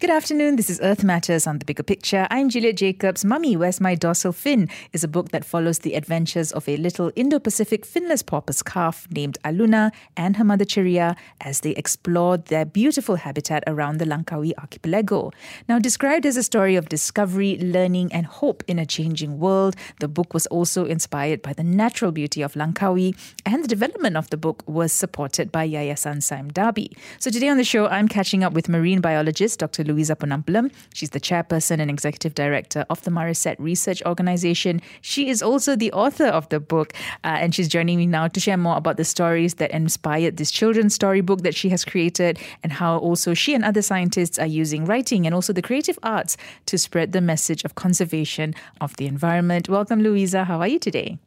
Good afternoon. This is Earth Matters on the Bigger Picture. I'm Juliet Jacobs. Mummy, Where's My Dorsal Fin is a book that follows the adventures of a little Indo Pacific finless porpoise calf named Aluna and her mother Cheriya as they explored their beautiful habitat around the Langkawi archipelago. Now, described as a story of discovery, learning, and hope in a changing world, the book was also inspired by the natural beauty of Langkawi, and the development of the book was supported by Yayasan Sime Darby. So, today on the show, I'm catching up with marine biologist Dr. Louisa Ponnampalam. She's the chairperson and executive director of the MareCet Research Organization. She is also the author of the book, uh, and she's joining me now to share more about the stories that inspired this children's storybook that she has created and how also she and other scientists are using writing and also the creative arts to spread the message of conservation of the environment. Welcome, Louisa. How are you today?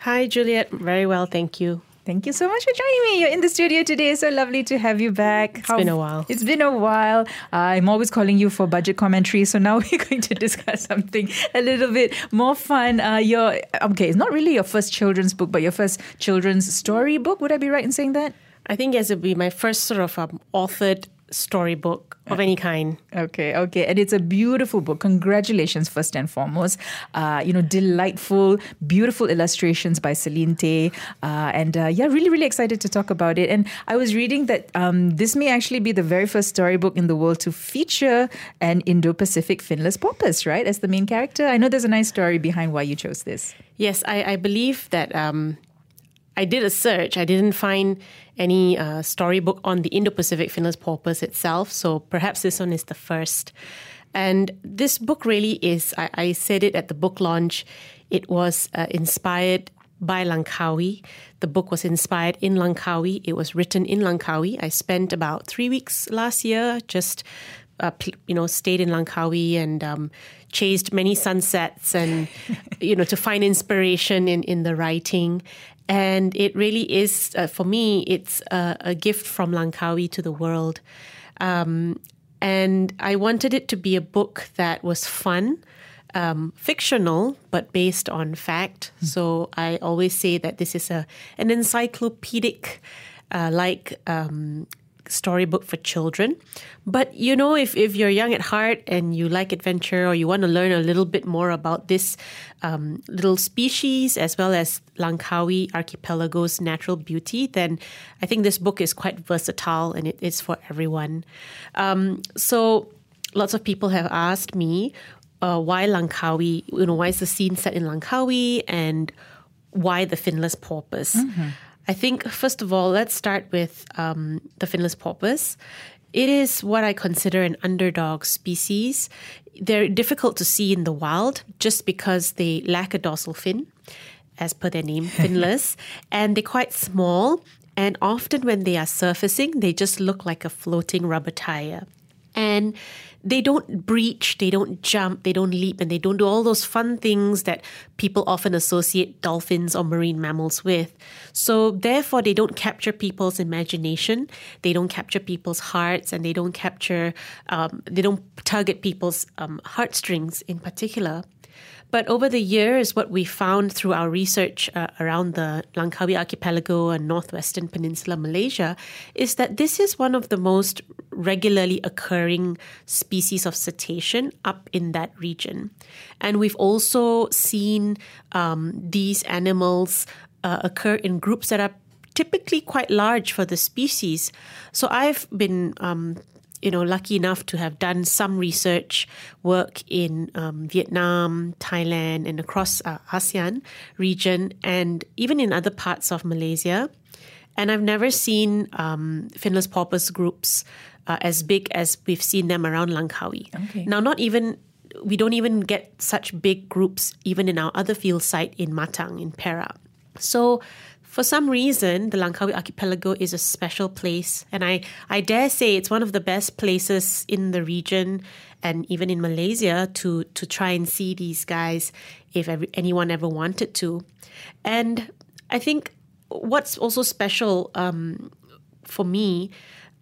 Hi, Juliet. Very well, thank you. Thank you so much for joining me. You're in the studio today. So lovely to have you back. It's How, been a while. It's been a while. Uh, I'm always calling you for budget commentary. So now we're going to discuss something a little bit more fun. Uh, your okay, it's not really your first children's book, but your first children's story book. Would I be right in saying that? I think yes, it'd be my first sort of um, authored storybook of any kind. Okay, okay. And it's a beautiful book. Congratulations, first and foremost. Uh, you know, delightful, beautiful illustrations by Celine Tay. Uh, and uh, yeah, really, really excited to talk about it. And I was reading that um, this may actually be the very first storybook in the world to feature an Indo Pacific finless porpoise, right, as the main character. I know there's a nice story behind why you chose this. Yes, I, I believe that um, I did a search. I didn't find any uh, storybook on the Indo Pacific finless porpoise itself, so perhaps this one is the first. And this book really is, I, I said it at the book launch, it was uh, inspired by Langkawi. The book was inspired in Langkawi. It was written in Langkawi. I spent about three weeks last year just, uh, you know, stayed in Langkawi and um, chased many sunsets and, you know, to find inspiration in, in the writing. And it really is, uh, for me, it's a, a, gift from Langkawi to the world. Um, and I wanted it to be a book that was fun, um, fictional, but based on fact. Mm. So I always say that this is a an encyclopedic, uh, like um, storybook for children. But you know, if, if you're young at heart and you like adventure or you want to learn a little bit more about this um, little species as well as Langkawi archipelago's natural beauty, then I think this book is quite versatile and it is for everyone. Um, so lots of people have asked me uh, why Langkawi, you know, why is the scene set in Langkawi and why the finless porpoise? Mm-hmm. I think, first of all, let's start with um, the finless porpoise. It is what I consider an underdog species. They're difficult to see in the wild just because they lack a dorsal fin, as per their name, finless, and they're quite small. And often when they are surfacing, they just look like a floating rubber tire. And they don't breach, they don't jump, they don't leap, and they don't do all those fun things that people often associate dolphins or marine mammals with. So, therefore, they don't capture people's imagination, they don't capture people's hearts, and they don't capture, um, they don't target people's um, heartstrings in particular. But over the years, what we found through our research uh, around the Langkawi Archipelago and northwestern peninsula Malaysia is that this is one of the most regularly occurring species of cetacean up in that region. And we've also seen um, these animals uh, occur in groups that are typically quite large for the species. So I've been um, you know, lucky enough to have done some research work in um, Vietnam, Thailand, and across uh, ASEAN region, and even in other parts of Malaysia. And I've never seen um, finless porpoise groups uh, as big as we've seen them around Langkawi. Okay. Now, not even we don't even get such big groups even in our other field site in Matang in Perak. So for some reason, the Langkawi Archipelago is a special place, and I, I dare say it's one of the best places in the region and even in Malaysia to, to try and see these guys if every, anyone ever wanted to. And I think what's also special um, for me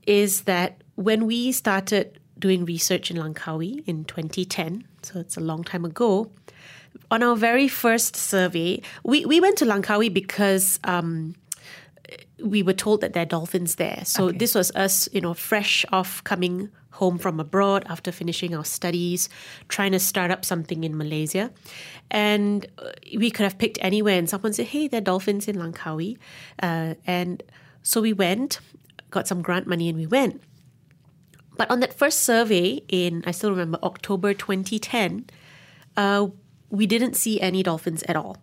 is that when we started doing research in Langkawi in 2010, so it's a long time ago, on our very first survey, we, we went to Langkawi because um, we were told that there are dolphins there. So Okay. this was us, you know, fresh off coming home from abroad after finishing our studies, trying to start up something in Malaysia. And uh, we could have picked anywhere, and someone said, hey, there are dolphins in Langkawi. Uh, and so we went, got some grant money, and we went. But on that first survey in, I still remember, October 2010, uh, we didn't see any dolphins at all.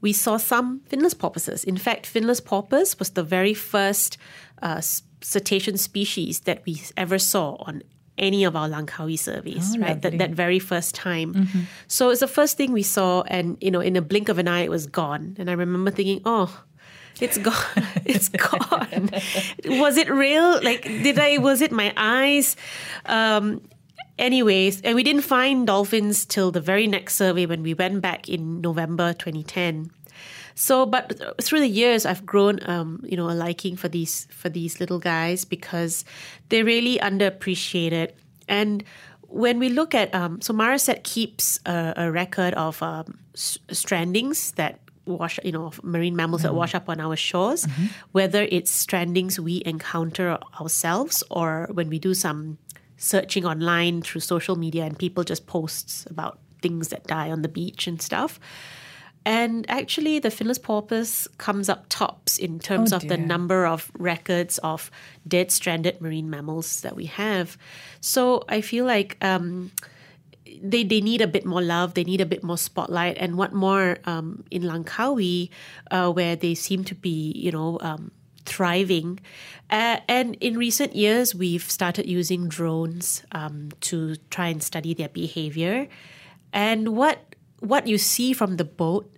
We saw some finless porpoises. In fact, finless porpoise was the very first uh, cetacean species that we ever saw on any of our Langkawi surveys, Oh, right? That, lovely. that very first time. So it's the first thing we saw, and you know, in a blink of an eye, it was gone. And I remember thinking, oh, it's gone. It's gone. was it real? Like, did I? Was it my eyes? Um, anyways, and we didn't find dolphins till the very next survey when we went back in November 2010. So, but through the years, I've grown, um, you know, a liking for these for these little guys because they're really underappreciated. And when we look at, um, so MareCet keeps a, a record of um, s- strandings that wash, you know, marine mammals that wash up on our shores, whether it's strandings we encounter ourselves or when we do some searching online through social media and people just posts about things that die on the beach and stuff. And actually, the finless porpoise comes up tops in terms Oh, of the number of records of dead stranded marine mammals that we have. So I feel like um, they, they need a bit more love, they need a bit more spotlight, and what more um, in Langkawi, uh, where they seem to be, you know, um, thriving. Uh, and in recent years, we've started using drones um, to try and study their behavior. And what what you see from the boat,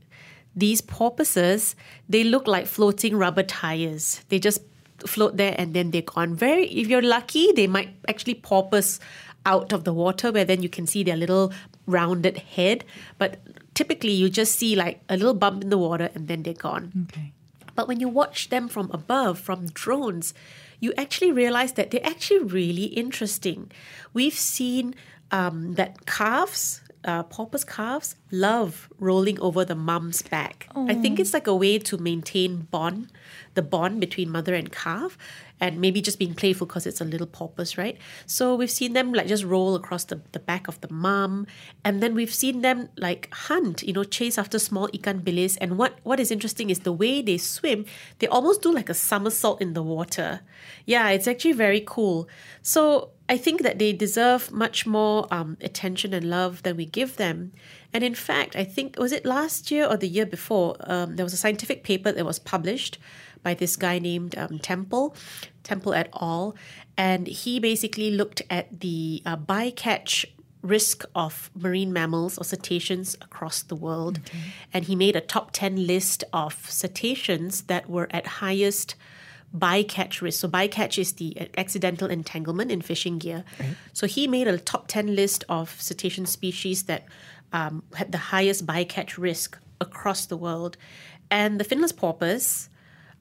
these porpoises, they look like floating rubber tires. They just float there and then they're gone. Very, if you're lucky, they might actually porpoise out of the water where then you can see their little rounded head. But typically, you just see like a little bump in the water and then they're gone. Okay. But when you watch them from above, from drones, you actually realize that they're actually really interesting. We've seen um, that calves, uh, porpoise calves, love rolling over the mum's back. I think it's like a way to maintain bond, the bond between mother and calf, and maybe just being playful because it's a little porpoise, right? So we've seen them like just roll across the, the back of the mum, and then we've seen them like hunt, you know, chase after small ikan bilis. And what, what is interesting is the way they swim, they almost do like a somersault in the water. Yeah, it's actually very cool. So I think that they deserve much more um, attention and love than we give them. And in fact, I think, was it last year or the year before? Um, there was a scientific paper that was published by this guy named um, Temple, Temple et al. And he basically looked at the uh, bycatch risk of marine mammals or cetaceans across the world. And he made a top 10 list of cetaceans that were at highest bycatch risk. So bycatch is the accidental entanglement in fishing gear. So he made a top 10 list of cetacean species that um, had the highest bycatch risk across the world. And the finless porpoise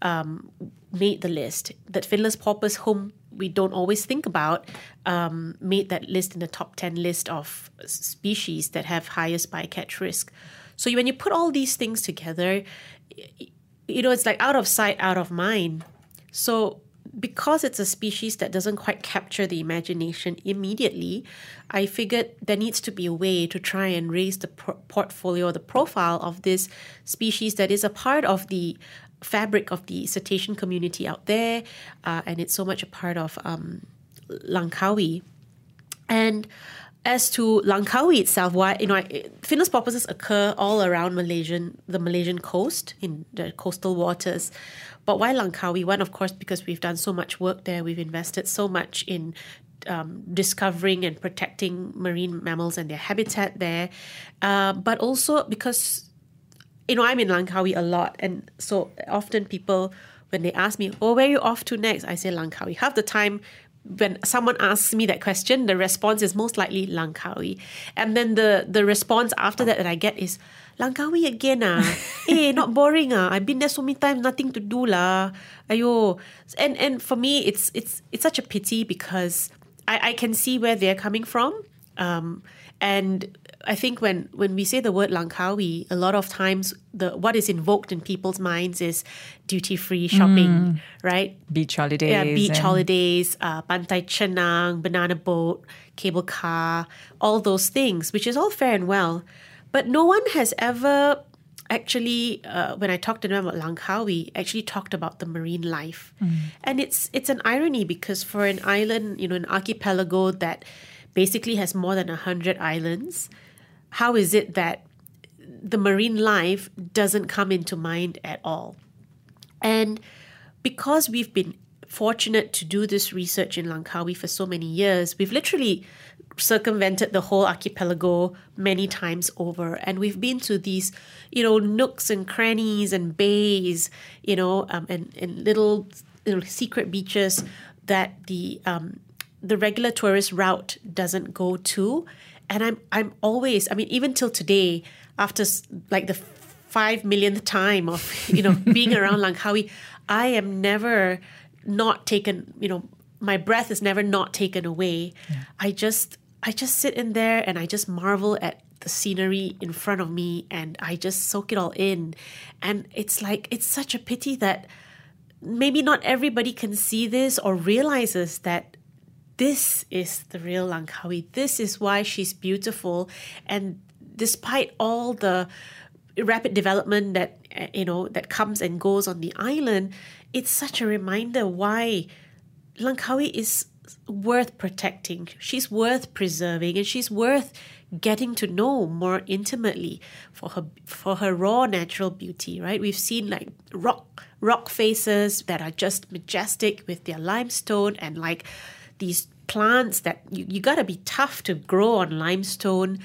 um, made the list. That finless porpoise, whom we don't always think about, um, made that list in the top 10 list of species that have highest bycatch risk. So when you put all these things together, you know, it's like out of sight, out of mind. So, because it's a species that doesn't quite capture the imagination immediately, I figured there needs to be a way to try and raise the pro- portfolio, the profile of this species that is a part of the fabric of the cetacean community out there, uh, and it's so much a part of um, Langkawi. And as to Langkawi itself, why you know, finless porpoises occur all around Malaysian, the Malaysian coast in the coastal waters. But why Langkawi? One, of course, because we've done so much work there. We've invested so much in um, discovering and protecting marine mammals and their habitat there. Uh, but also because you know, I'm in Langkawi a lot, and so often people, when they ask me, "Oh, where are you off to next?" I say Langkawi. Half the time, when someone asks me that question, the response is most likely Langkawi, and then the the response after that that I get is Langkawi again ah, eh, not boring ah. I've been there so many times, nothing to do lah. Ayo, and and for me, it's it's it's such a pity because I I can see where they're coming from. Um, And I think when, when we say the word Langkawi, a lot of times the what is invoked in people's minds is duty free shopping, right? Beach holidays. Yeah, beach and- holidays, uh, Pantai Chenang, banana boat, cable car, all those things, which is all fair and well. But no one has ever actually, uh, when I talked to them about Langkawi, actually talked about the marine life. And it's it's an irony because for an island, you know, an archipelago that basically has more than 100 islands, how is it that the marine life doesn't come into mind at all? And because we've been fortunate to do this research in Langkawi for so many years, we've literally circumvented the whole archipelago many times over. And we've been to these, you know, nooks and crannies and bays, you know, um, and, and little, little secret beaches that the um, the regular tourist route doesn't go to. And I'm I'm always, I mean, even till today, after like the five millionth time of you know being around Langkawi, I am never not taken. You know, my breath is never not taken away. I just I just sit in there and I just marvel at the scenery in front of me and I just soak it all in. And it's like it's such a pity that maybe not everybody can see this or realizes that this is the real Langkawi. This is why she's beautiful. And despite all the rapid development that uh, you know that comes and goes on the island, it's such a reminder why Langkawi is worth protecting. She's worth preserving, and she's worth getting to know more intimately for her for her raw natural beauty. Right? We've seen like rock rock faces that are just majestic with their limestone and like these plants that you, you got to be tough to grow on limestone.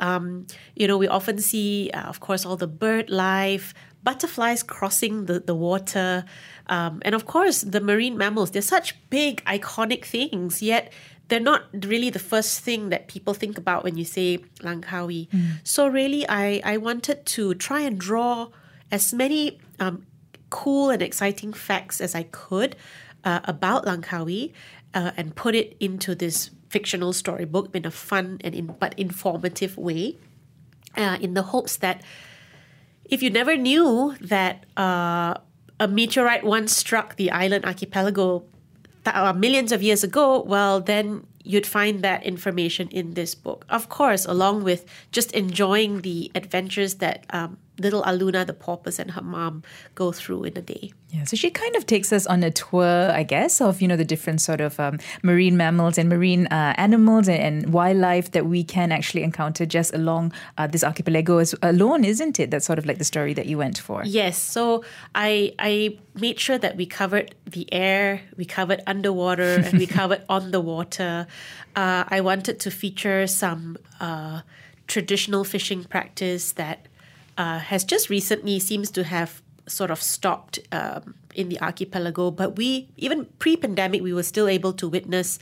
Um, you know, we often see, uh, of course, all the bird life, butterflies crossing the, the water, um, and of course, the marine mammals. They're such big, iconic things, yet they're not really the first thing that people think about when you say Langkawi. So, really, I, I wanted to try and draw as many um, cool and exciting facts as I could uh, about Langkawi uh, and put it into this fictional storybook in a fun and in, but informative way, uh, in the hopes that if you never knew that uh, a meteorite once struck the island archipelago th- uh, millions of years ago, well, then you'd find that information in this book. Of course, along with just enjoying the adventures that um, little Aluna, the porpoise, and her mom go through in a day. Yeah, so she kind of takes us on a tour, I guess, of you know the different sort of um, marine mammals and marine uh, animals and, and wildlife that we can actually encounter just along uh, this archipelago as alone, isn't it? That's sort of like the story that you went for. Yes, so I I made sure that we covered the air, we covered underwater, and we covered on the water. Uh, I wanted to feature some uh, traditional fishing practice that uh, has just recently seems to have sort of stopped um, in the archipelago. But we even pre-pandemic, we were still able to witness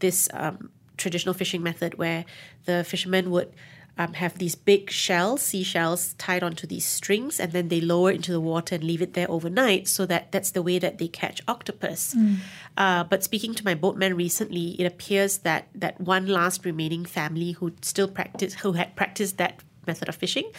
this um, traditional fishing method where the fishermen would um, have these big shells, seashells, tied onto these strings, and then they lower it into the water and leave it there overnight. So that that's the way that they catch octopus. Uh, but speaking to my boatman recently, it appears that that one last remaining family who still practice, who had practiced that method of fishing,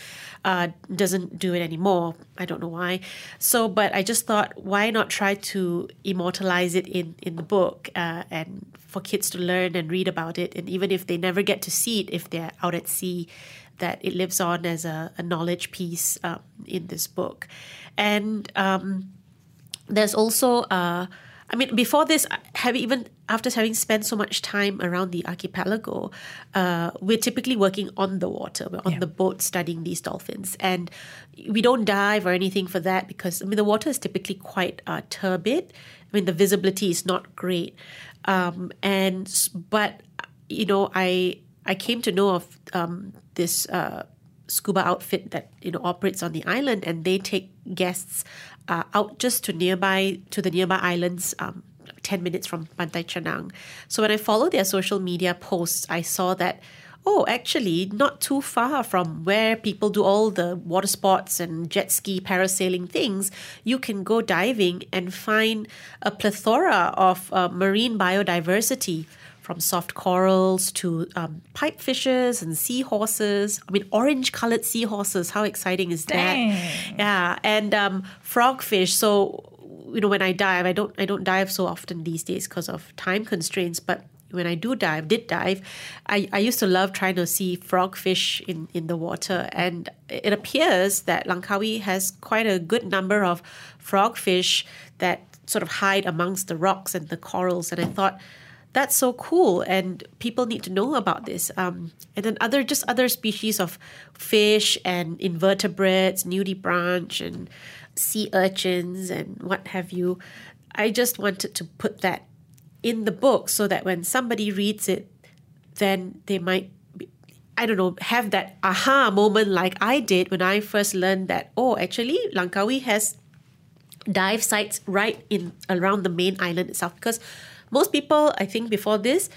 uh, doesn't do it anymore. I don't know why. So, but I just thought, why not try to immortalize it in in the book uh, and for kids to learn and read about it, and even if they never get to see it, if they're out at sea, that it lives on as a, a knowledge piece um, in this book, and. Um, there's also uh, I mean, before this, have even after having spent so much time around the archipelago, uh, we're typically working on the water. We're on Yeah. the boat studying these dolphins, and we don't dive or anything for that because I mean the water is typically quite uh, turbid. I mean the visibility is not great, um, and but you know I I came to know of um, this. Uh, scuba outfit that you know operates on the island, and they take guests uh, out just to nearby to the nearby islands. Um, 10 minutes from Pantai Chenang. So when I followed their social media posts, I saw that, oh, actually, not too far from where people do all the water sports and jet ski, parasailing things, you can go diving and find a plethora of uh, marine biodiversity from soft corals to um, pipe fishes and seahorses. I mean, orange colored seahorses. How exciting is Dang. that? Yeah, and um, frogfish. So you know, when I dive, I don't I don't dive so often these days because of time constraints. But when I do dive, did dive, I, I used to love trying to see frogfish in, in the water. And it appears that Langkawi has quite a good number of frogfish that sort of hide amongst the rocks and the corals. And I thought, that's so cool and people need to know about this um, and then other just other species of fish and invertebrates nudibranch and sea urchins and what have you i just wanted to put that in the book so that when somebody reads it then they might be, I don't know, have that aha moment like I did when I first learned that, oh, actually, Langkawi has dive sites right in around the main island itself. Because most people, I think, before this,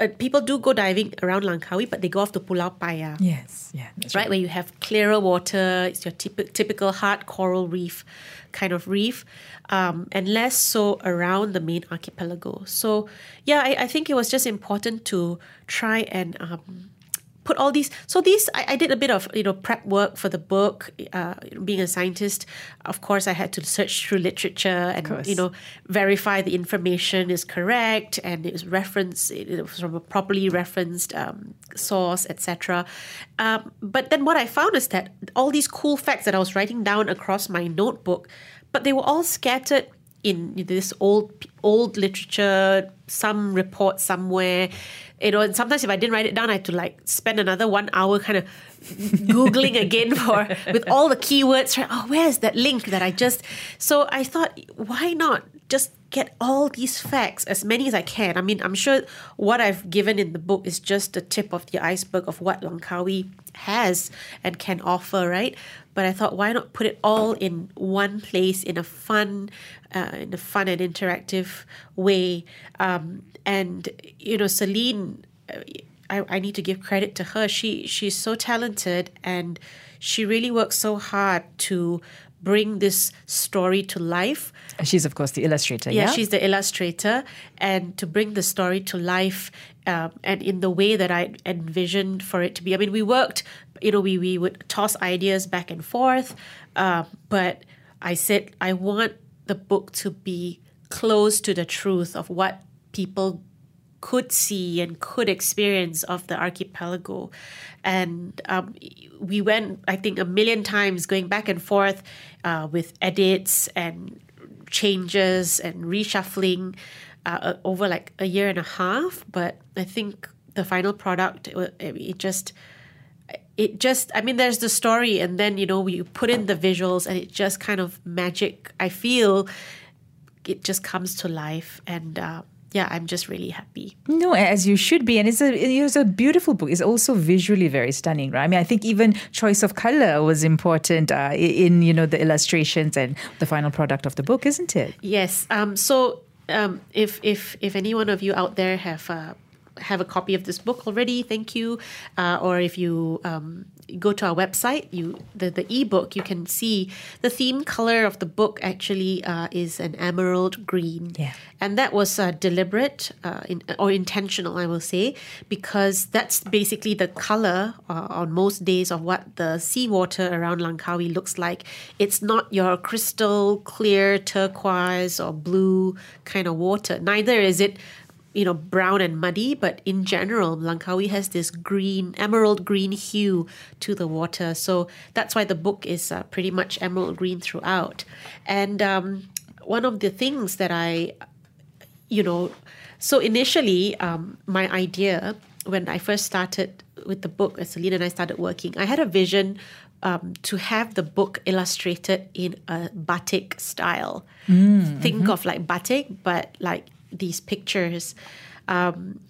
uh, people do go diving around Langkawi, but they go off to Pulau Paya. Yes, yeah, that's Right, where you have clearer water, it's your typ- typical hard coral reef kind of reef, um, and less so around the main archipelago. So, yeah, I, I think it was just important to try and um, put all these. So these, I, I did a bit of you know prep work for the book. Uh, being a scientist, of course, I had to search through literature and you know verify the information is correct and it was referenced. It was from a properly referenced um, source, etc. Um, but then what I found is that all these cool facts that I was writing down across my notebook, but they were all scattered in this old old literature, some report somewhere, you know. And sometimes if I didn't write it down, I had to like spend another one hour kind of googling again for with all the keywords. Right? Oh, where is that link that I just? So I thought, why not just get all these facts, as many as I can. I mean, I'm sure what I've given in the book is just the tip of the iceberg of what Langkawi has and can offer, right? But I thought, why not put it all in one place in a fun, uh, in a fun and interactive way? Um, and you know, Celine. uh, I, I need to give credit to her. She she's so talented and she really works so hard to bring this story to life. She's, of course, the illustrator. Yeah, Yeah, she's the illustrator, and to bring the story to life, um, and in the way that I envisioned for it to be. I mean, we worked, you know, we we would toss ideas back and forth, uh, but I said I want the book to be close to the truth of what people could see and could experience of the archipelago. And um, we went, I think, a million times going back and forth uh, with edits and changes and reshuffling uh, over like a year and a half. But I think the final product, it, just it just i mean there's the story and then you know you put in the visuals and it just kind of magic i feel it just comes to life and uh, yeah i'm just really happy No, as you should be, and it's a it's a beautiful book. It's also visually very stunning, right? I mean, I think even choice of color was important uh, in you know the illustrations and the final product of the book, isn't it? yes um, so um, if if if any one of you out there have uh, have a copy of this book already thank you uh, or if you um, go to our website you the, the ebook you can see the theme color of the book actually uh, is an emerald green Yeah. and that was uh, deliberate uh, in, or intentional, I will say, because that's basically the color uh, on most days of what the seawater around Langkawi looks like. It's not your crystal clear turquoise or blue kind of water. Neither is it, you know, brown and muddy. But in general, Langkawi has this green, emerald green hue to the water. So that's why the book is uh, pretty much emerald green throughout. And um, one of the things that I you know, so initially, um, my idea when I first started with the book, as Celine and I started working, I had a vision um, to have the book illustrated in a batik style. Think of like batik, but like these pictures. Um,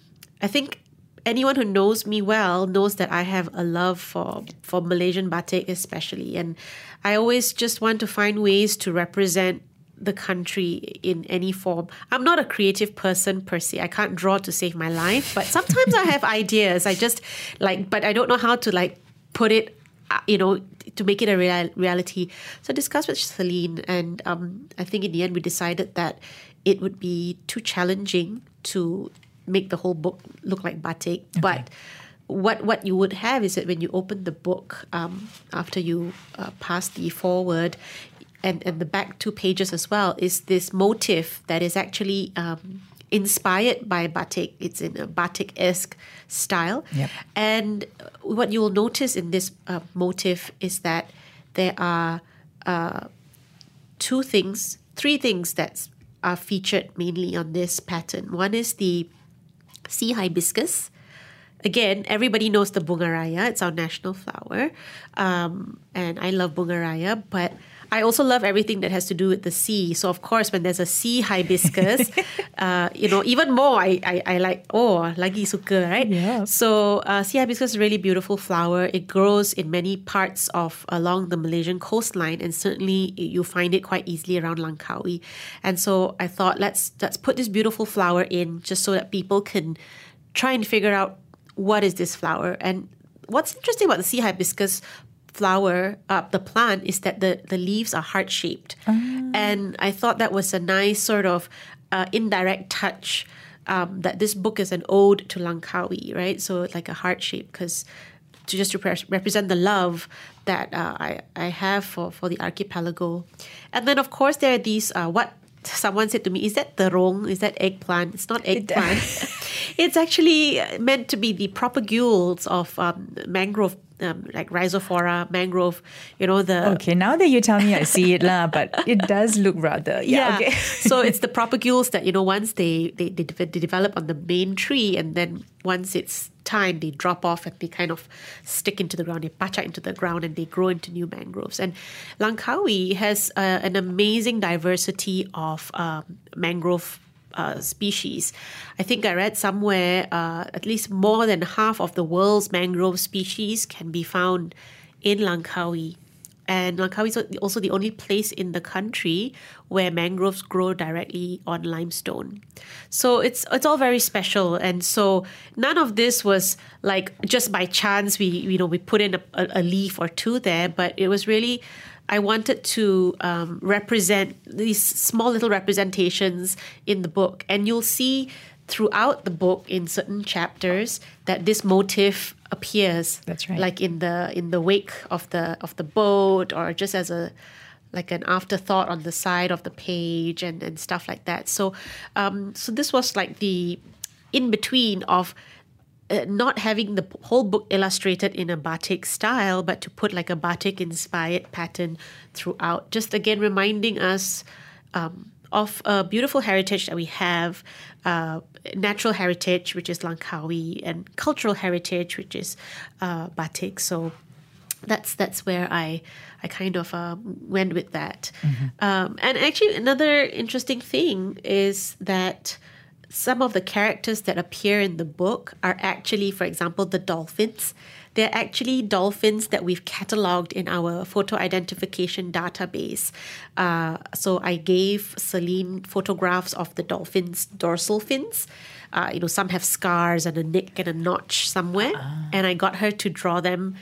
I think anyone who knows me well knows that I have a love for for Malaysian batik especially and I always just want to find ways to represent the country in any form. I'm not a creative person per se. I can't draw to save my life, but sometimes I have ideas. I just like but I don't know how to like put it uh, you know to make it a real, reality. So I discussed with Celine and um, I think in the end we decided that it would be too challenging to make the whole book look like batik, but what what you would have is that when you open the book um, after you uh, pass the forward and, and the back two pages as well is this motif that is actually um, inspired by batik. It's in a batik esque style. Yep. And what you will notice in this uh, motif is that there are uh, two things, three things that are featured mainly on this pattern. One is the sea hibiscus. Again, everybody knows the bungaraya. It's our national flower. Um, and I love bungaraya, but I also love everything that has to do with the sea. So of course, when there's a sea hibiscus, uh, you know, even more, I, I, I like, oh, lagi suka, right? Yeah. So uh, sea hibiscus is a really beautiful flower. It grows in many parts of along the Malaysian coastline, and certainly you find it quite easily around Langkawi. And so I thought, let's let's put this beautiful flower in just so that people can try and figure out what is this flower and what's interesting about the sea hibiscus flower, uh, the plant, is that the, the leaves are heart shaped. And I thought that was a nice sort of uh, indirect touch um, that this book is an ode to Langkawi, right? So like a heart shape because to just repre- represent the love that uh, I, I have for, for the archipelago. And then, of course, there are these, uh, what someone said to me, is that the terong? Is that eggplant? It's not eggplant. it's actually meant to be the propagules of um, mangrove, um, like rhizophora, mangrove, you know, the. Okay, now that you tell me, I see it lah, but it does look rather yeah. okay. so it's the propagules that you know once they, they they they develop on the main tree, and then once it's time, they drop off and they kind of stick into the ground. They patch into the ground and they grow into new mangroves. And Langkawi has uh, an amazing diversity of um, mangrove. Uh, species. I think I read somewhere uh, at least more than half of the world's mangrove species can be found in Langkawi. And Langkawi is also the only place in the country where mangroves grow directly on limestone. So it's it's all very special. And so none of this was like just by chance we you know we put in a, a leaf or two there, but it was really I wanted to um, represent these small little representations in the book, and you'll see throughout the book in certain chapters that this motif appears. That's right. Like in the in the wake of the of the boat, or just as a like an afterthought on the side of the page and, and stuff like that. So, um, so this was like the in between of uh, not having the whole book illustrated in a batik style, but to put like a batik inspired pattern throughout. Just again reminding us um, of a beautiful heritage that we have, uh, natural heritage, which is Langkawi, and cultural heritage, which is uh, batik. So that's that's where I I kind of um, went with that. Um, and actually, another interesting thing is that some of the characters that appear in the book are actually, for example, the dolphins. They're actually dolphins that we've cataloged in our photo identification database. Uh, so I gave Celine photographs of the dolphins' dorsal fins. Uh, you know, some have scars and a nick and a notch somewhere, and I got her to draw them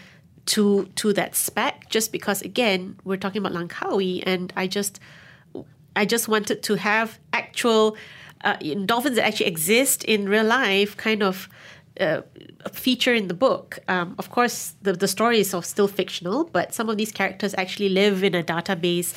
to to that spec just because again we're talking about Langkawi and I just I just wanted to have actual uh, dolphins that actually exist in real life kind of uh, feature in the book. Um, of course, the, the story is still fictional, but some of these characters actually live in a database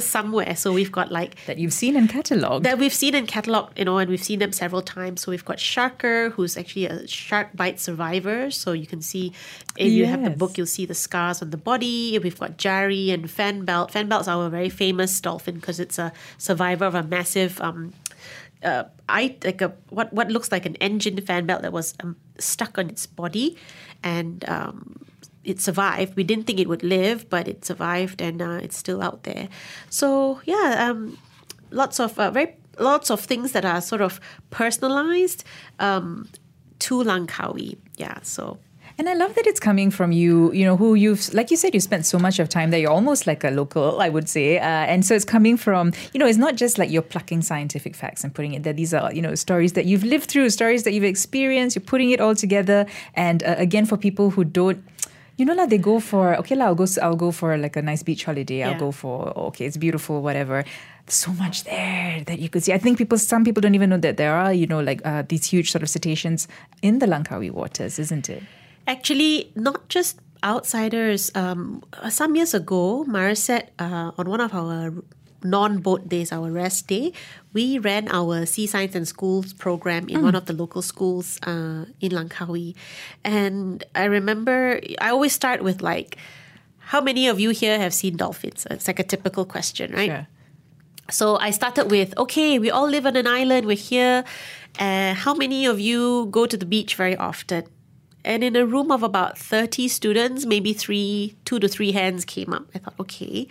somewhere. So we've got like that you've seen and catalogued. that we've seen in catalog, you know, and we've seen them several times. So we've got Sharker, who's actually a shark bite survivor. So you can see if you have the book, you'll see the scars on the body. We've got Jari and Fanbelt. Fanbelt's our very famous dolphin because it's a survivor of a massive um, uh, I like a what what looks like an engine fan belt that was um, stuck on its body, and um, it survived. We didn't think it would live, but it survived, and uh, it's still out there. So yeah, um, lots of uh, very lots of things that are sort of personalized um, to Langkawi. Yeah, so. And I love that it's coming from you, you know, who you've, like you said, you spent so much of time there. You're almost like a local, I would say. Uh, and so it's coming from, you know, it's not just like you're plucking scientific facts and putting it there. These are, you know, stories that you've lived through, stories that you've experienced. You're putting it all together. And uh, again, for people who don't, you know, like they go for, okay, lah, I'll go, I'll go for like a nice beach holiday. I'll go for, okay, it's beautiful, whatever. so much there that you could see. I think people, some people don't even know that there are, you know, like uh, these huge sort of cetaceans in the Langkawi waters, isn't it? Actually, not just outsiders. Um, some years ago, MareCet, uh, on one of our non-boat days, our rest day, we ran our Sea Science and Schools program in mm. one of the local schools uh, in Langkawi. And I remember, I always start with like, how many of you here have seen dolphins? It's like a typical question, right? Sure. So I started with, okay, we all live on an island, we're here. Uh, how many of you go to the beach very often? And in a room of about 30 students, maybe three, two to three hands came up. I thought, okay.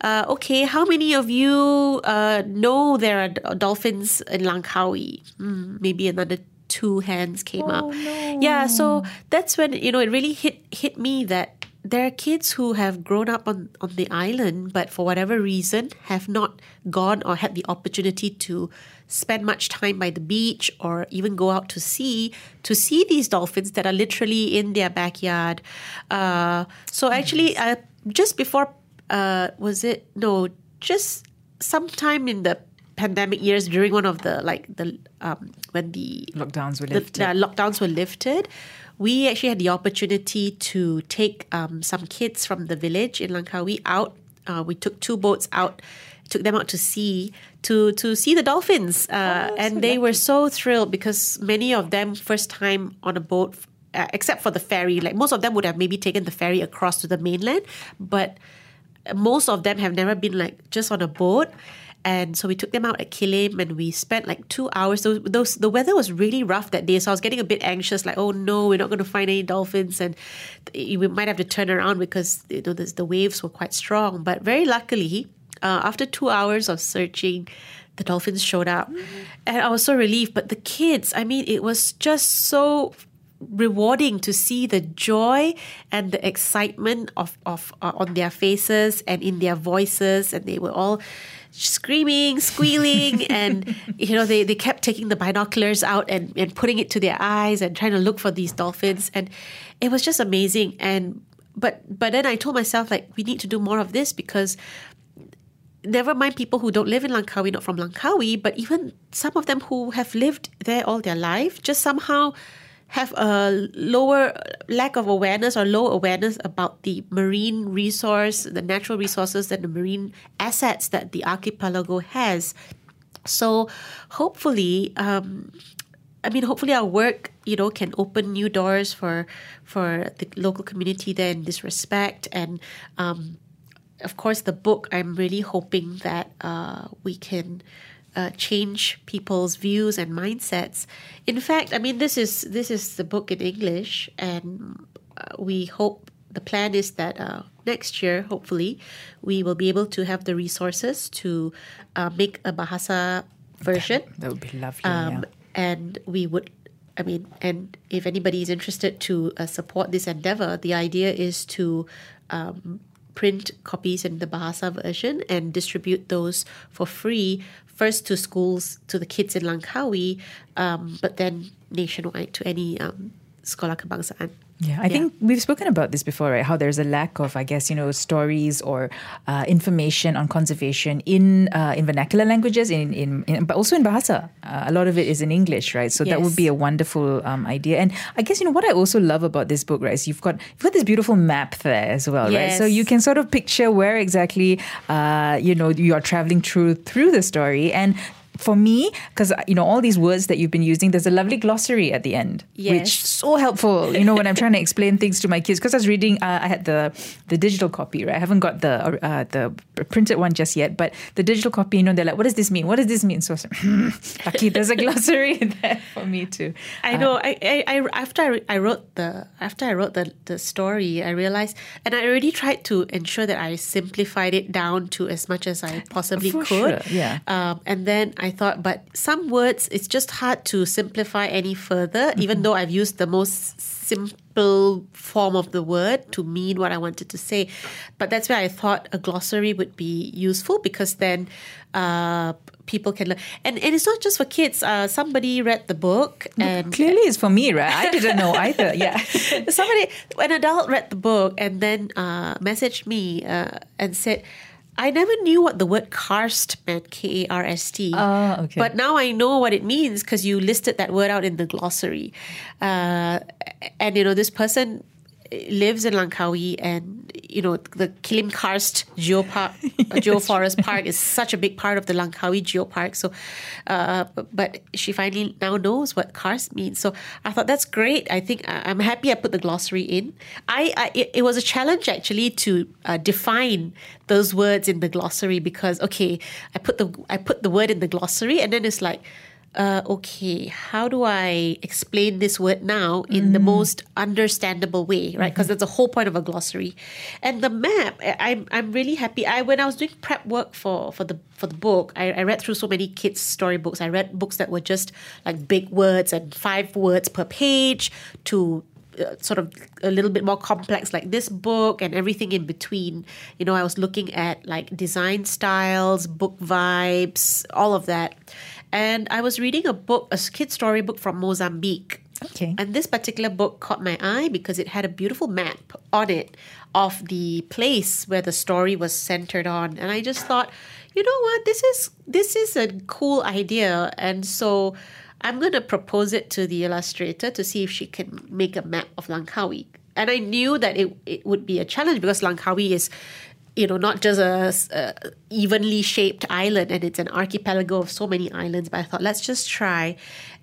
Uh, okay, how many of you uh, know there are dolphins in Langkawi? Mm, maybe another two hands came oh, up. No. Yeah, so that's when you know it really hit hit me that there are kids who have grown up on, on the island, but for whatever reason have not gone or had the opportunity to spend much time by the beach or even go out to sea to see these dolphins that are literally in their backyard. Uh, so actually, uh, just before, uh, was it no, just sometime in the pandemic years during one of the like the um, when the lockdowns were lifted. The, the lockdowns were lifted we actually had the opportunity to take um, some kids from the village in Langkawi out. Uh, we took two boats out, took them out to sea to to see the dolphins, uh, oh, and so they were so thrilled because many of them first time on a boat, uh, except for the ferry. Like most of them would have maybe taken the ferry across to the mainland, but most of them have never been like just on a boat and so we took them out at Kilim and we spent like two hours. Those, those the weather was really rough that day, so I was getting a bit anxious. Like, oh no, we're not going to find any dolphins, and we might have to turn around because you know the, the waves were quite strong. But very luckily, uh, after two hours of searching, the dolphins showed up, mm-hmm. and I was so relieved. But the kids, I mean, it was just so rewarding to see the joy and the excitement of of uh, on their faces and in their voices, and they were all screaming, squealing, and you know they, they kept taking the binoculars out and, and putting it to their eyes and trying to look for these dolphins, and it was just amazing. And but but then I told myself like we need to do more of this because never mind people who don't live in Langkawi, not from Langkawi, but even some of them who have lived there all their life, just somehow have a lower lack of awareness or low awareness about the marine resource, the natural resources, and the marine assets that the archipelago has. So, hopefully, um, I mean, hopefully, our work, you know, can open new doors for for the local community there in this respect, and um, of course, the book. I'm really hoping that uh, we can uh, change people's views and mindsets. In fact, I mean this is this is the book in English, and uh, we hope the plan is that uh, next year, hopefully, we will be able to have the resources to uh, make a Bahasa version. That, that would be lovely. Um, yeah. And we would. I mean, and if anybody is interested to uh, support this endeavor, the idea is to um, print copies in the Bahasa version and distribute those for free first to schools, to the kids in Langkawi, um, but then nationwide to any um, sekolah kebangsaan. Yeah, I yeah. think we've spoken about this before, right? How there's a lack of, I guess, you know, stories or uh, information on conservation in uh, in vernacular languages, in, in, in, but also in Bahasa. Uh, a lot of it is in English, right? So yes. that would be a wonderful um, idea. And I guess you know what I also love about this book, right? Is you've got you've got this beautiful map there as well, yes. right? So you can sort of picture where exactly, uh, you know, you are traveling through through the story, and for me, because you know all these words that you've been using, there's a lovely glossary at the end, yes. which so helpful. You know when I'm trying to explain things to my kids, because I was reading, uh, I had the the digital copy, right? I haven't got the uh, the printed one just yet, but the digital copy, you know, they're like, "What does this mean? What does this mean?" So, lucky there's a glossary there for me too. I know. Uh, I, I, I after I wrote the after I wrote the the story, I realized, and I already tried to ensure that I simplified it down to as much as I possibly could. Sure, yeah. Um, and then I thought, but some words, it's just hard to simplify any further, mm-hmm. even though I've used the most simple form of the word to mean what I wanted to say. But that's where I thought a glossary would be useful because then uh, people can learn. And, and it's not just for kids. Uh, somebody read the book and clearly it's for me, right? I didn't know either. Yeah, somebody, an adult read the book and then uh, messaged me uh, and said I never knew what the word karst meant, K A R S T. Ah, okay. But now I know what it means because you listed that word out in the glossary. Uh, and, you know, this person lives in Langkawi and you know the Kilim Karst Geopark Geoforest Park is such a big part of the Langkawi Geopark. So uh, but she finally now knows what karst means. So I thought that's great. I think I'm happy I put the glossary in. I, I it, it was a challenge actually to uh, define those words in the glossary because okay I put the I put the word in the glossary and then it's like uh, okay, how do I explain this word now in the most understandable way, right? Because that's the whole point of a glossary. And the map, I'm I'm really happy. I when I was doing prep work for for the for the book, I, I read through so many kids' storybooks. I read books that were just like big words and five words per page to uh, sort of a little bit more complex like this book and everything in between you know i was looking at like design styles book vibes all of that and i was reading a book a kid story book from mozambique Okay. and this particular book caught my eye because it had a beautiful map on it of the place where the story was centered on and i just thought you know what this is this is a cool idea and so I'm going to propose it to the illustrator to see if she can make a map of Langkawi. And I knew that it, it would be a challenge because Langkawi is, you know, not just a, a evenly shaped island and it's an archipelago of so many islands. But I thought, let's just try.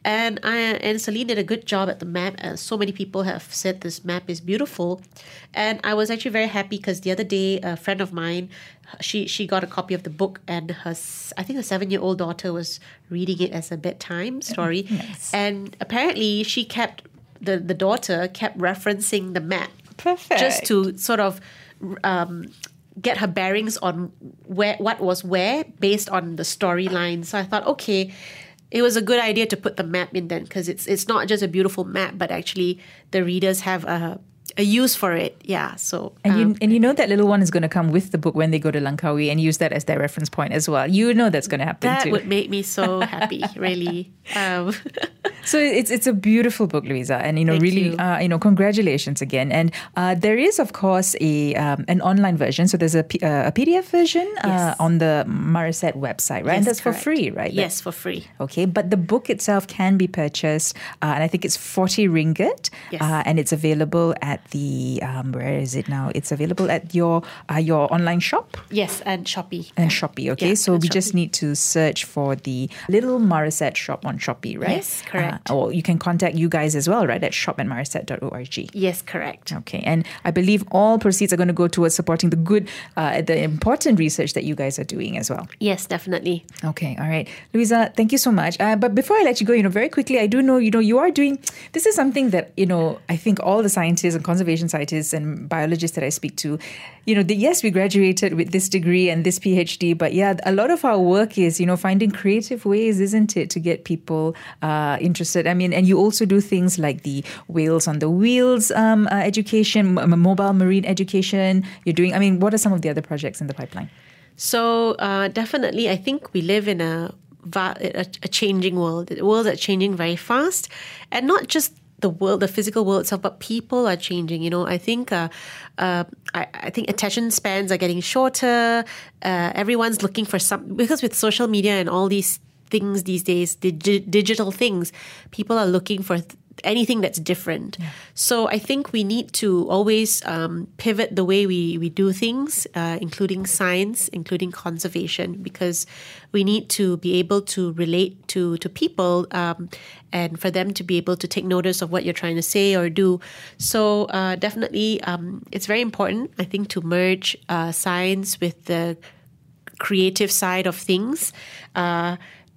And I and Celine did a good job at the map. And so many people have said this map is beautiful. And I was actually very happy because the other day, a friend of mine, she she got a copy of the book and her i think her seven year old daughter was reading it as a bedtime story, and apparently she kept the the daughter kept referencing the map Perfect. just to sort of um, get her bearings on where what was where based on the storyline. So I thought, okay, it was a good idea to put the map in then because it's it's not just a beautiful map, but actually the readers have a a use for it. Yeah. So And um, you and you know that little one is going to come with the book when they go to Langkawi and use that as their reference point as well. You know that's going to happen that too. would make me so happy, really. Um, So it's it's a beautiful book, Louisa, and you know, Thank really, you. Uh, you know, congratulations again. And uh, there is, of course, a um, an online version. So there's a, P- uh, a PDF version uh, Yes. on the MareCet website, right? and yes, that's for free, right? Yes, for free. Okay, but the book itself can be purchased, uh, and I think it's forty ringgit, Yes. uh, and it's available at the um, where is it now? It's available at your uh, your online shop Yes, and Shopee. and Shopee. Okay, Yeah, so we just need to search for the Little MareCet shop on Shopee, right? Yes, correct. Uh, or you can contact you guys as well, right? At shop at marecet.org. Yes, correct. Okay, and I believe all proceeds are going to go towards supporting the good, uh, the important research that you guys are doing as well. Yes, definitely. Okay, all right, Louisa, thank you so much. Uh, but before I let you go, you know, very quickly, I do know, you know, you are doing. This is something that you know, I think all the scientists and conservation scientists and biologists that I speak to, you know, the, yes, we graduated with this degree and this PhD, but yeah, a lot of our work is, you know, finding creative ways, isn't it, to get people uh, interested. I mean, and you also do things like the whales on the wheels um, uh, education, m- mobile marine education. You're doing. I mean, what are some of the other projects in the pipeline? So uh, definitely, I think we live in a, a a changing world. The world that's changing very fast, and not just the world, the physical world itself, but people are changing. You know, I think uh, uh, I, I think attention spans are getting shorter. Uh, everyone's looking for some because with social media and all these things these days, digi- digital things, people are looking for. Th- anything that's different. So I think we need to always um, pivot the way we, we do things, uh, including science, including conservation, because we need to be able to relate to, to people um, and for them to be able to take notice of what you're trying to say or do. So uh, definitely, um, it's very important, I think, to merge uh, science with the creative side of things.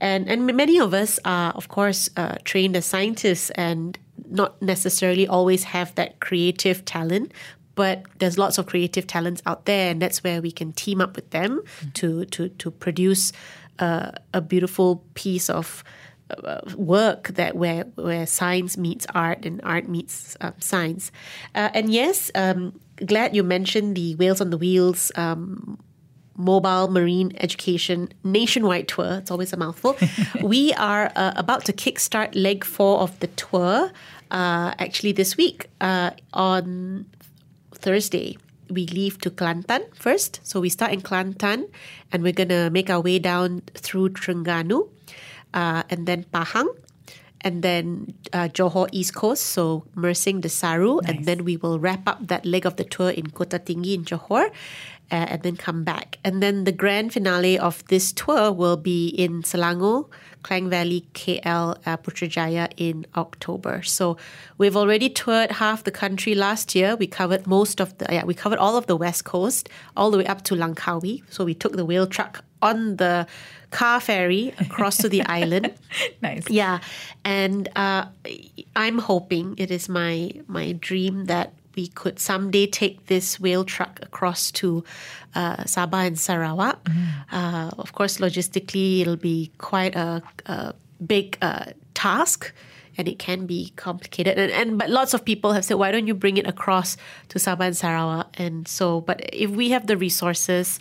And, and many of us are, of course, uh, trained as scientists and not necessarily always have that creative talent. But there's lots of creative talents out there, and that's where we can team up with them to, to, to produce uh, a beautiful piece of uh, work that where where science meets art and art meets um, science. Uh, and yes, um, glad you mentioned the Whales on the Wheels um, mobile marine education nationwide tour. It's always a mouthful. we are uh, about to kickstart leg four of the tour uh, actually this week uh, on Thursday. we leave to Kelantan first. So we start in Kelantan and we're going to make our way down through Terengganu uh, and then Pahang and then uh, Johor East Coast, so Mersing Desaru, nice. and then we will wrap up that leg of the tour in Kota Tinggi in Johor, and then come back. And then the grand finale of this tour will be in Selangor, Klang Valley, KL, uh, Putrajaya in October. So we've already toured half the country last year. We covered most of the, yeah, we covered all of the west coast, all the way up to Langkawi. So we took the whale truck on the car ferry across to the island. Nice. Yeah, and uh, I'm hoping it is my my dream that we could someday take this whale truck across to uh, Sabah and Sarawak. Mm. Uh, of course, logistically, it'll be quite a, a big uh, task. And it can be complicated, and, and but lots of people have said, why don't you bring it across to Sabah and Sarawak? And so, but if we have the resources,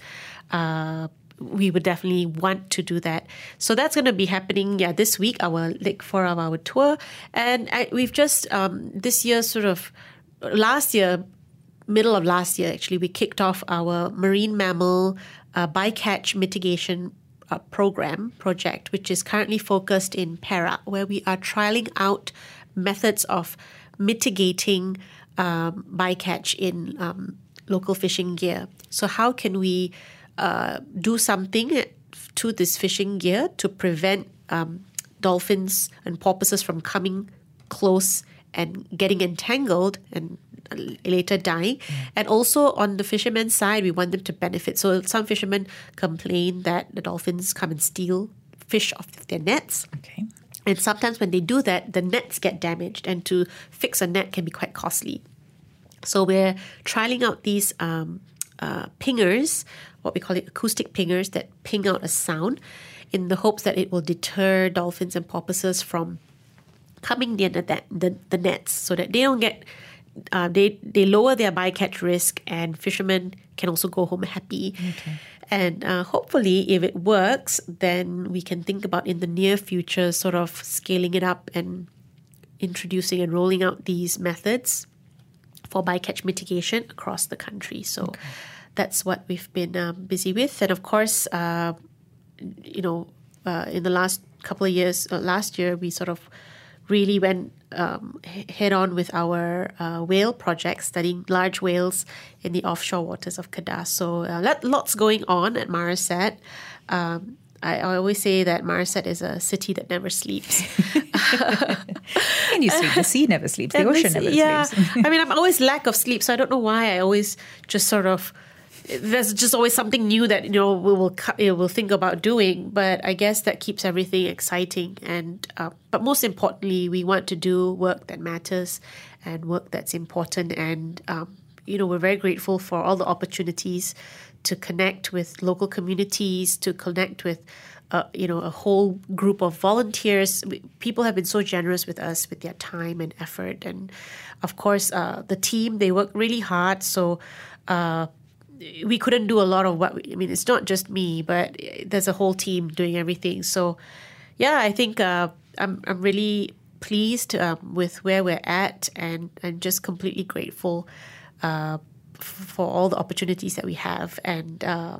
uh, we would definitely want to do that. So that's going to be happening, yeah, this week, our Lake four-hour tour. And I, we've just, um, this year, sort of, last year, middle of last year, actually, we kicked off our marine mammal uh, bycatch mitigation uh, program project, which is currently focused in Perak, where we are trialing out methods of mitigating um, bycatch in um, local fishing gear. So, how can we uh, do something to this fishing gear to prevent um, dolphins and porpoises from coming close and getting entangled and later dying. Mm. And also on the fishermen's side, we want them to benefit. So some fishermen complain that the dolphins come and steal fish off their nets. Okay. And sometimes when they do that, the nets get damaged, and to fix a net can be quite costly. So we're trialing out these um, uh, pingers what we call it acoustic pingers that ping out a sound in the hopes that it will deter dolphins and porpoises from coming near the, the, the nets so that they don't get uh, they they lower their bycatch risk and fishermen can also go home happy okay. and uh, hopefully if it works then we can think about in the near future sort of scaling it up and introducing and rolling out these methods for bycatch mitigation across the country so okay that's what we've been um, busy with. And of course, uh, you know, uh, in the last couple of years, uh, last year, we sort of really went um, head on with our uh, whale project, studying large whales in the offshore waters of Kedah. So, uh, lots going on at MareCet. Um, I, I, always say that MareCet is a city that never sleeps. and you sleep. The sea never sleeps. The ocean never yeah. sleeps. I mean, I'm always lack of sleep, so I don't know why I always just sort of there's just always something new that you know we will you know, we'll think about doing. But I guess that keeps everything exciting. And uh, but most importantly, we want to do work that matters and work that's important. And um, you know, we're very grateful for all the opportunities to connect with local communities, to connect with. Uh, you know, a whole group of volunteers. People have been so generous with us with their time and effort, and of course, uh, the team they work really hard. So, uh, we couldn't do a lot of what we, I mean. It's not just me, but there's a whole team doing everything. So, yeah, I think uh, I'm I'm really pleased um, with where we're at, and and just completely grateful uh, for all the opportunities that we have. And uh,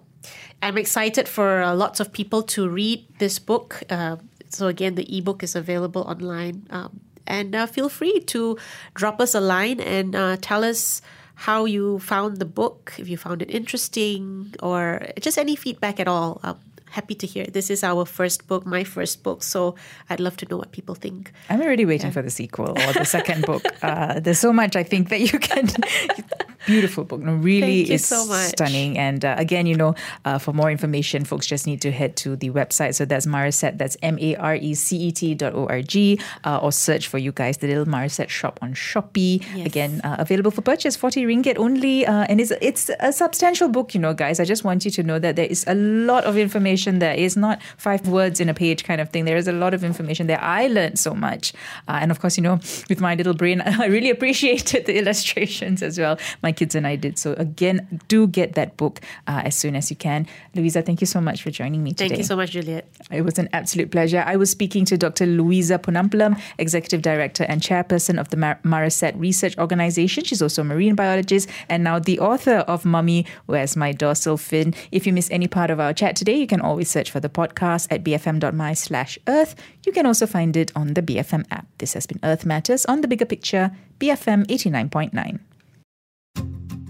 I'm excited for uh, lots of people to read this book. Uh, so again, the ebook is available online. Um, and uh, feel free to drop us a line and tell us how you found the book, if you found it interesting, or just any feedback at all. Um, happy to hear. This is our first book, my first book, so I'd love to know what people think. I'm already waiting yeah. for the sequel or the second book. Uh, there's so much I think that you can. Beautiful book. No, really is so stunning. And uh, again, you know, uh, for more information, folks just need to head to the website. So that's MareCet. That's M A R E C E T dot O R G, uh, or search for you guys the little MareCet shop on Shopee. Yes. Again, uh, available for purchase, forty ringgit only, uh, and it's it's a substantial book. You know, guys. I just want you to know that there is a lot of information there. It's not five words in a page kind of thing. There is a lot of information there. I learned so much. Uh, and of course, you know, with my little brain, I really appreciated the illustrations as well. My kids and I did. So again, do get that book uh, as soon as you can. Louisa, thank you so much for joining me today. Thank you so much, Juliet. It was an absolute pleasure. I was speaking to Dr. Louisa Ponnampalam, Executive Director and Chairperson of the Mar- MareCet Research Organization. She's also a marine biologist and now the author of Mummy, Where's My Dorsal Fin? If you miss any part of our chat today, you can always search for the podcast at bfm.my slash earth. You can also find it on the BFM app. This has been Earth Matters on the Bigger Picture, BFM 89.9.